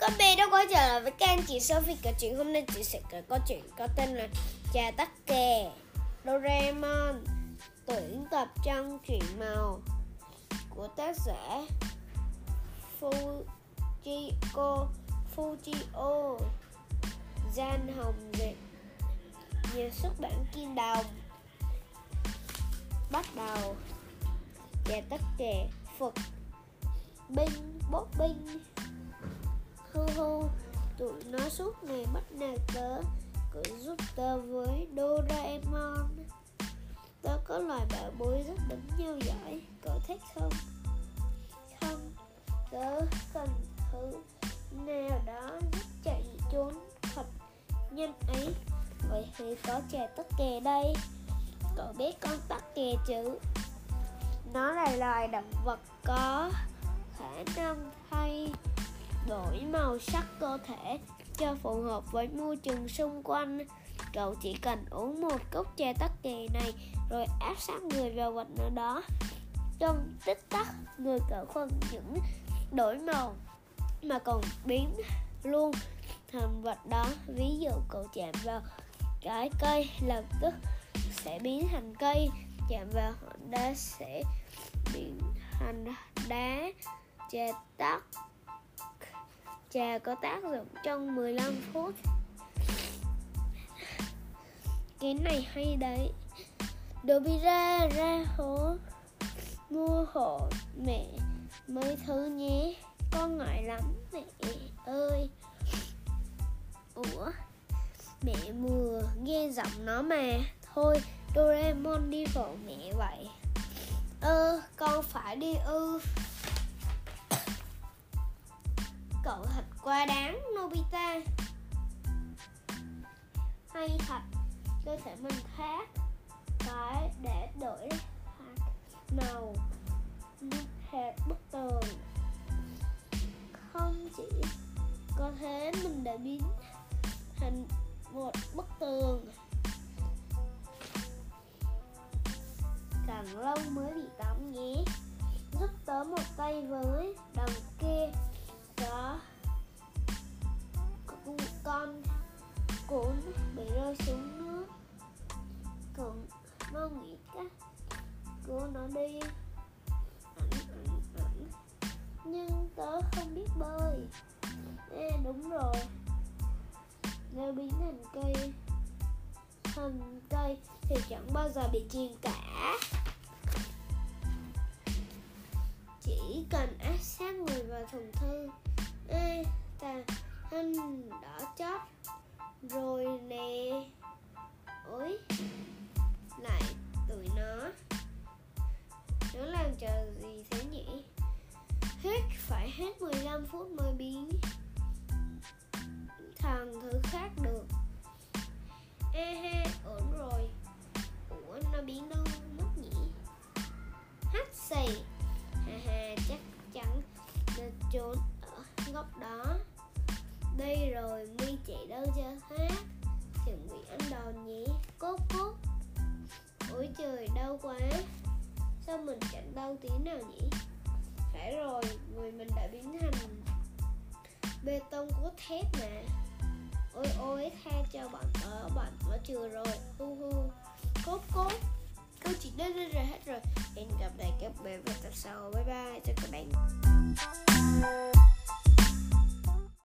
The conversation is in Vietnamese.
các bé đã quay trở lại với kênh chị Sophie kể chuyện hôm nay chị sẽ kể câu chuyện có tên là Trà tắc kè, Doraemon tuyển tập trong truyện màu của tác giả Fujiko, Fujio, Gian Hồng Việt. Nhà xuất bản Kim Đồng. Bắt đầu. Trà tắc kè, Phật. Binh bốt binh hư hu tụi nó suốt ngày bắt nạt tớ, cứ giúp tớ với Doraemon. Tớ có loài bảo bối rất đánh nhau giỏi cậu thích không? Không, tớ cần thứ nào đó giúp chạy trốn thật nhanh ấy. Vậy thì có chè tắc kè đây, cậu biết con tắc kè chứ? Nó là loài động vật có khả năng thay đổi màu sắc cơ thể cho phù hợp với môi trường xung quanh. Cậu chỉ cần uống một cốc trà tắc kè này, rồi áp sát người vào vật nào đó. Trong tích tắc, người cậu không những đổi màu mà còn biến luôn thành vật đó. Ví dụ cậu chạm vào cái cây, lập tức sẽ biến thành cây. Chạm vào hòn đá sẽ biến thành đá trà tắc trà có tác dụng trong 15 phút. Cái này hay đấy. Đồ bi ra ra hố. Mua hộ mẹ mấy thứ nhé. Con ngại lắm, mẹ ơi. Ủa? Mẹ mùa nghe giọng nó mà. Thôi, Doraemon đi hộ mẹ vậy. Ơ, con phải đi ư. Quá đáng, Nobita. Hay thật, cơ thể mình khác. Cái để đổi màu hẹp bức tường. Không chỉ có thế, mình đã biến thành một bức tường. Nghĩ cách cứu nó đi. Ảnh ảnh ảnh nhưng tớ không biết bơi. Ê, đúng rồi. Nếu biến thành cây thành cây thì chẳng bao giờ bị chìm cả. Chỉ cần áp sát người vào thùng thư. Ê ta anh đỏ chót rồi nè. Ôi. Hết 15 phút mới biến thằng thứ khác được. E he ổn rồi. Ủa, nó biến đâu mất nhỉ? Hắt xì. Ha ha, chắc chắn nó trốn ở góc đó. Đây rồi, mi chạy đâu chưa hát chuẩn bị ăn đòn nhỉ? Cốt cốt. Ôi trời, đau quá. Sao mình chẳng đau tí nào nhỉ? phải rồi, người mình đã biến thành bê tông cốt thép mà. Ôi ôi, tha cho bạn ở bạn tớ chưa rồi. Hu hu. Cốt cốt. Câu chuyện đến đây rồi hết rồi. Hẹn gặp lại các bạn vào tập sau. Bye bye, chào các bạn.